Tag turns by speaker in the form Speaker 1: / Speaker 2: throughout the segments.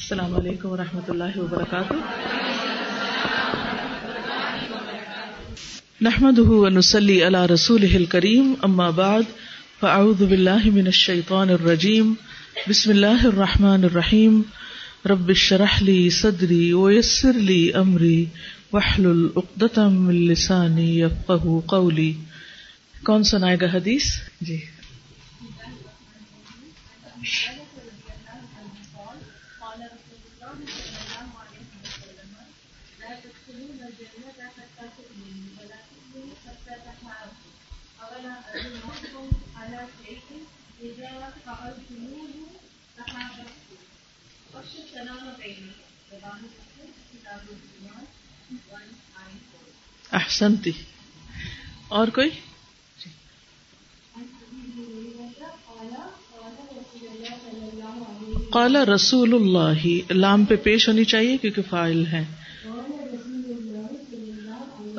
Speaker 1: السلام علیکم و رحمۃ اللہ وبرکاتہ۔ نحمد ونسلی علی رسول کریم اما بعد، فاعوذ باللہ من الشیطان الرجیم، بسم اللہ الرحمن الرحیم۔ رب شرح لی صدری ویسر لی امری وحلل اقدتم من لسانی یفقہ قولی۔ کون سنائے گا حدیث؟ جی۔ احسنتی۔ اور کوئی؟ قال رسول اللہ لام پہ پیش ہونی چاہیے کیونکہ فائل ہے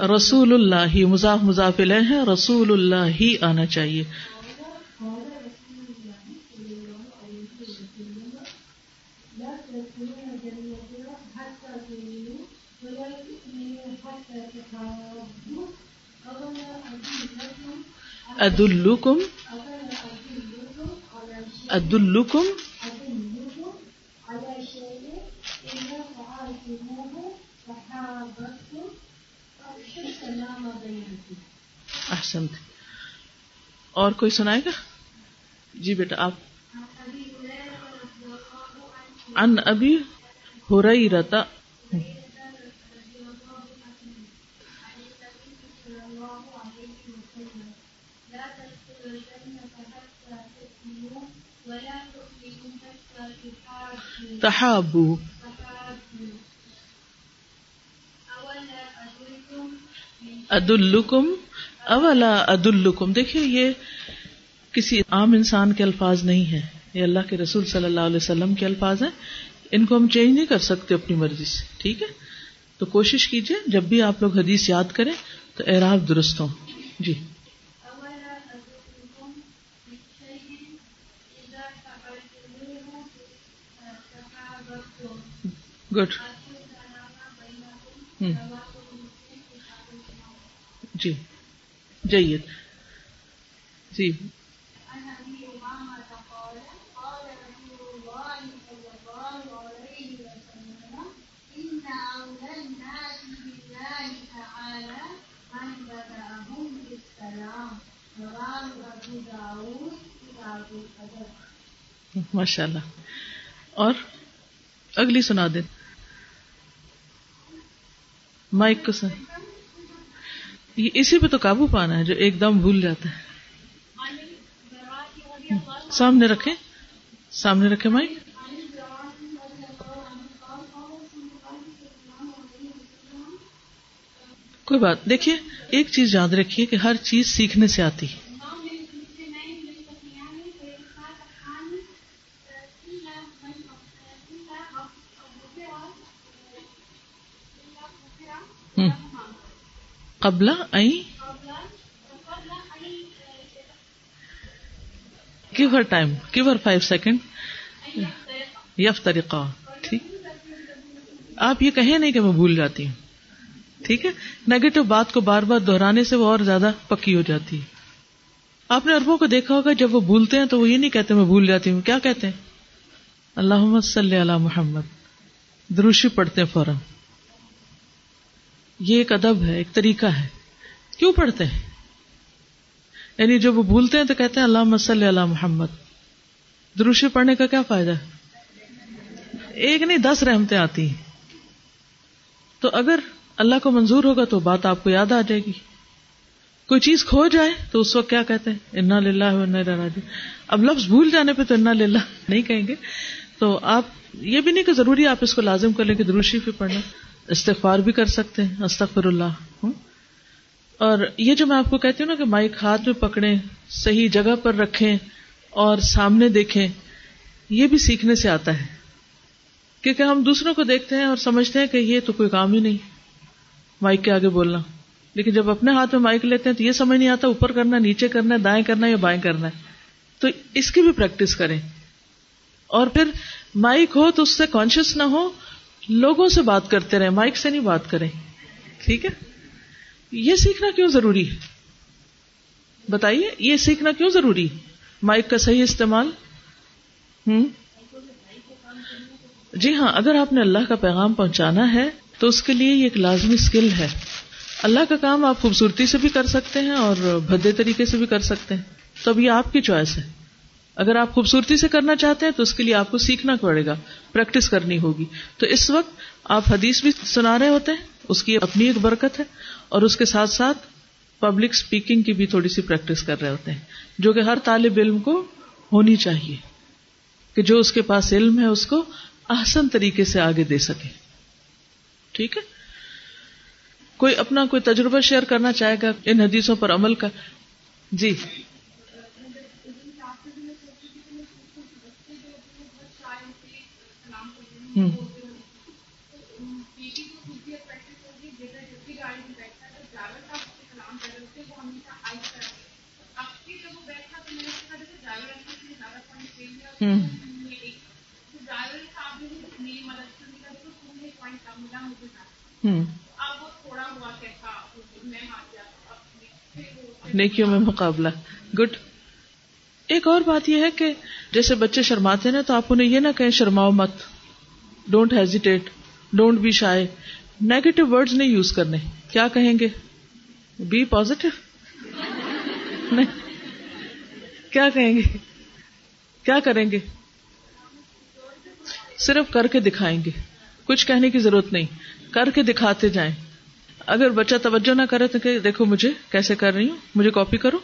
Speaker 1: رسول اللہ مضاف مضافل ہے رسول اللہ ہی آنا چاہیے۔ ادلکم ادلکم احسن. اور کوئی سنائے گا؟ جی بیٹا آپ۔ ان ابھی ہو رہی رہتا تحابو۔ عد الکم اولا ادالکم دیکھیے، یہ کسی عام انسان کے الفاظ نہیں ہے یہ اللہ کے رسول صلی اللہ علیہ وسلم کے الفاظ ہیں۔ ان کو ہم چینج نہیں کر سکتے اپنی مرضی سے، ٹھیک ہے؟ تو کوشش کیجیے جب بھی آپ لوگ حدیث یاد کریں تو اعراب درست ہوں۔ جی۔ گڈ۔ ہوں جی۔ جیت جی۔ ماشاء اللہ اور اگلی سنا دیں۔ مائک کو سن اسی پہ تو قابو پانا ہے جو ایک دم بھول جاتا ہے۔ سامنے رکھے سامنے رکھے مائک۔ کوئی بات، دیکھیے، ایک چیز یاد رکھیے کہ ہر چیز سیکھنے سے آتی ہے۔ قبلا give her time give her five second یف طریقہ ٹھیک. آپ یہ کہیں نہیں کہ میں بھول جاتی ہوں. ٹھیک ہے؟ نیگیٹو بات کو بار بار دہرانے سے وہ اور زیادہ پکی ہو جاتی ہے. آپ نے اربوں کو دیکھا ہوگا جب وہ بھولتے ہیں تو وہ یہ نہیں کہتے میں بھول جاتی ہوں. کیا کہتے ہیں؟ اللہ صلی اللہ محمد. دروشی پڑھتے ہیں فوراً. یہ ایک ادب ہے، ایک طریقہ ہے۔ کیوں پڑھتے ہیں؟ یعنی جب وہ بھولتے ہیں تو کہتے ہیں اللہ مسل اللہ محمد دروشی پڑھنے کا کیا فائدہ ہے؟ ایک نہیں، دس رحمتیں آتی ہیں۔ تو اگر اللہ کو منظور ہوگا تو بات آپ کو یاد آ جائے گی۔ کوئی چیز کھو جائے تو اس وقت کیا کہتے ہیں؟ انا للہ راجی اب لفظ بھول جانے پہ تو انا للہ نہیں کہیں گے۔ تو آپ، یہ بھی نہیں کہ ضروری آپ اس کو لازم کر لیں کہ دروشی پہ پڑھنا۔ استغفار بھی کر سکتے ہیں، استغفر اللہ۔ اور یہ جو میں آپ کو کہتی ہوں نا کہ مائک ہاتھ میں پکڑے صحیح جگہ پر رکھیں اور سامنے دیکھیں، یہ بھی سیکھنے سے آتا ہے۔ کیونکہ ہم دوسروں کو دیکھتے ہیں اور سمجھتے ہیں کہ یہ تو کوئی کام ہی نہیں، مائک کے آگے بولنا۔ لیکن جب اپنے ہاتھ میں مائک لیتے ہیں تو یہ سمجھ نہیں آتا اوپر کرنا، نیچے کرنا ہے دائیں کرنا ہے یا بائیں کرنا۔ ہے تو اس کی بھی پریکٹس کریں۔ اور پھر مائک ہو تو اس سے کانشیس نہ ہو لوگوں سے بات کرتے رہے مائک سے نہیں بات کریں۔ ٹھیک ہے؟ یہ سیکھنا کیوں ضروری ہے؟ بتائیے، یہ سیکھنا کیوں ضروری ہے؟ مائک کا صحیح استعمال؟ ہوں جی ہاں اگر آپ نے اللہ کا پیغام پہنچانا ہے، تو اس کے لیے یہ ایک لازمی اسکل ہے۔ اللہ کا کام آپ خوبصورتی سے بھی کر سکتے ہیں اور بھدے طریقے سے بھی کر سکتے ہیں۔ تو اب یہ آپ کی چوائس ہے۔ اگر آپ خوبصورتی سے کرنا چاہتے ہیں تو اس کے لیے آپ کو سیکھنا پڑے گا، پریکٹس کرنی ہوگی۔ تو اس وقت آپ حدیث بھی سنا رہے ہوتے ہیں، اس کی اپنی ایک برکت ہے اور اس کے ساتھ ساتھ پبلک اسپیکنگ کی بھی تھوڑی سی پریکٹس کر رہے ہوتے ہیں، جو کہ ہر طالب علم کو ہونی چاہیے کہ جو اس کے پاس علم ہے، اس کو آسن طریقے سے آگے دے سکے۔ ٹھیک ہے؟ کوئی اپنا کوئی تجربہ شیئر کرنا چاہے گا ان حدیثوں پر عمل کا؟ جی۔ نیکیوں میں مقابلہ۔ گڈ ایک اور بات یہ ہے کہ جیسے بچے شرماتے نا تو آپ انہیں یہ نہ کہیں شرماؤ مت۔ Don't hesitate don't be shy negative word نہیں یوز کرنے. کیا کہیں گے؟ بی پوزیٹو کیا کہیں گے؟ کیا کریں گے؟ صرف کر کے دکھائیں گے. کچھ کہنے کی ضرورت نہیں. کر کے دکھاتے جائیں. اگر بچہ توجہ نہ کرے تو کہ دیکھو مجھے کیسے کر رہی ہوں. مجھے کاپی کرو.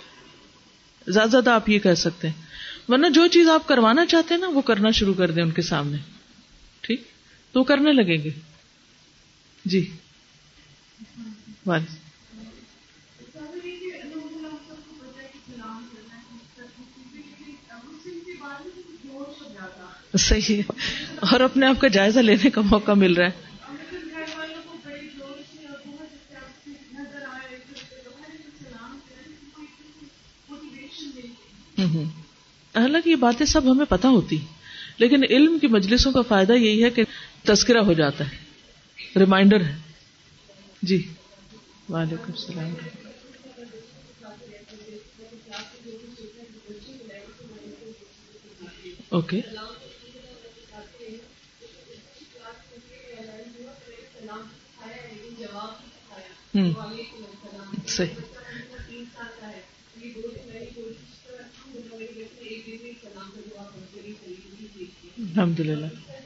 Speaker 1: زیادہ زیادہ آپ یہ کہہ سکتے ہیں. ورنہ جو چیز آپ کروانا چاہتے ہیں نا، وہ کرنا شروع کر دیں ان کے سامنے. تو کرنے لگیں گے۔ جی۔ صحیح۔ ہے اور اپنے آپ کا جائزہ لینے کا موقع مل رہا ہے۔ حالانکہ یہ باتیں سب ہمیں پتا ہوتی۔ لیکن علم کی مجلسوں کا فائدہ یہی ہے کہ تذکرہ ہو جاتا ہے۔ ریمائنڈر ہے۔ جی۔ وعلیکم السلام۔ اوکے صحیح۔ الحمد للہ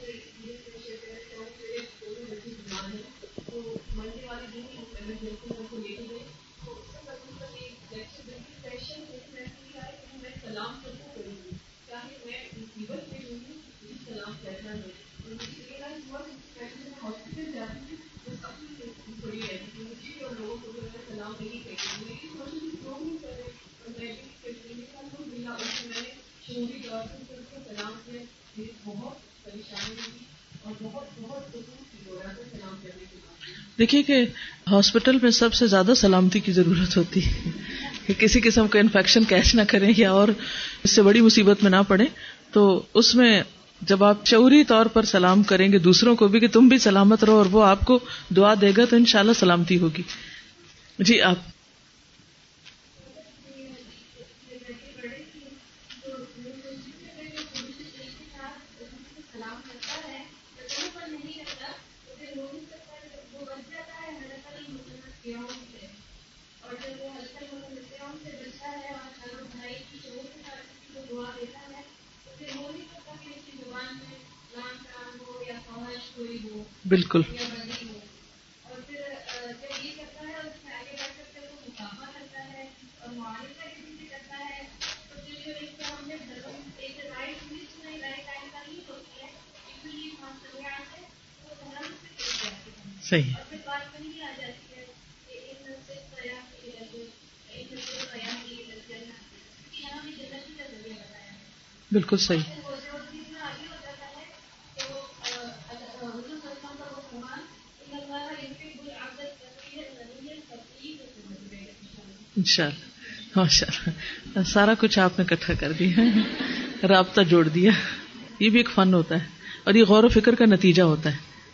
Speaker 1: دیکھیے کہ ہاسپٹل میں سب سے زیادہ سلامتی کی ضرورت ہوتی ہے کہ کسی قسم کا انفیکشن کیچ نہ کریں یا اور اس سے بڑی مصیبت میں نہ پڑے تو اس میں جب آپ شعوری طور پر سلام کریں گے دوسروں کو بھی کہ تم بھی سلامت رہو اور وہ آپ کو دعا دے گا تو انشاءاللہ سلامتی ہوگی۔ جی آپ۔ بالکل۔ صحیح بالکل صحیح۔ انشاء اللہ ماشاء اللہ سارا کچھ آپ نے اکٹھا کر دیا رابطہ جوڑ دیا۔
Speaker 2: یہ بھی ایک فن ہوتا ہے۔ اور یہ غور و فکر کا نتیجہ ہوتا ہے۔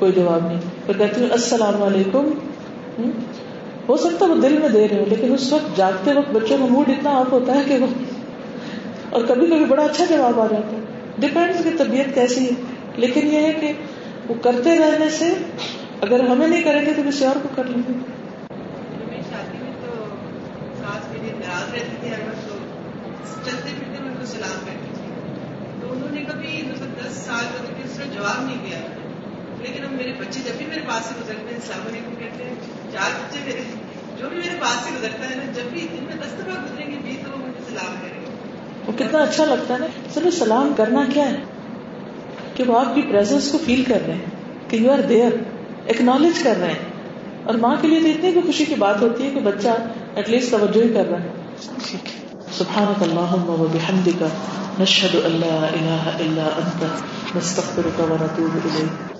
Speaker 2: کوئی جواب نہیں۔ پھر کہتی ہوں، السلام علیکم۔ ہو سکتا ہے وہ دل میں دے رہے ہوں، لیکن اس وقت جاگتے وقت بچوں کا موڈ اتنا آف ہوتا ہے کہ وہ اور کبھی کبھی بڑا اچھا جواب آ جاتا ہے۔ ڈپینڈ کی طبیعت کیسی ہے۔ لیکن یہ ہے کہ وہ کرتے رہنے سے اگر ہمیں نہیں کریں گے تو کسی اور کو کر لیں گے۔
Speaker 3: چلتے سلام کرتی تھی۔ تو انہوں نے کبھی مطلب دس سال جواب نہیں دیا۔ لیکن اب میرے بچے جب بھی میرے پاس سے گزرتے ہیں السلام علیکم کہتے ہیں چار بچے میرے جو بھی میرے پاس سے گزرتا ہے نا جب بھی دن میں دس دفعہ گزریں گے بھی تو وہ مجھے سلام کریں گے۔
Speaker 2: وہ کتنا اچھا لگتا ہے نا سر سلام کرنا کیا ہے؟ کہ وہ آپ کی پریزنس کو فیل کر رہے ہیں کہ یو آر دیئر ایکنالج کر رہے ہیں۔ اور ماں کے لیے تو اتنی بھی خوشی کی بات ہوتی ہے کہ بچہ ایٹ لیسٹ توجہ ہی کر رہا ہے۔ سبحانك اللهم وبحمدك نشهد ان لا اله الا انت نستغفرك ونتوب اليك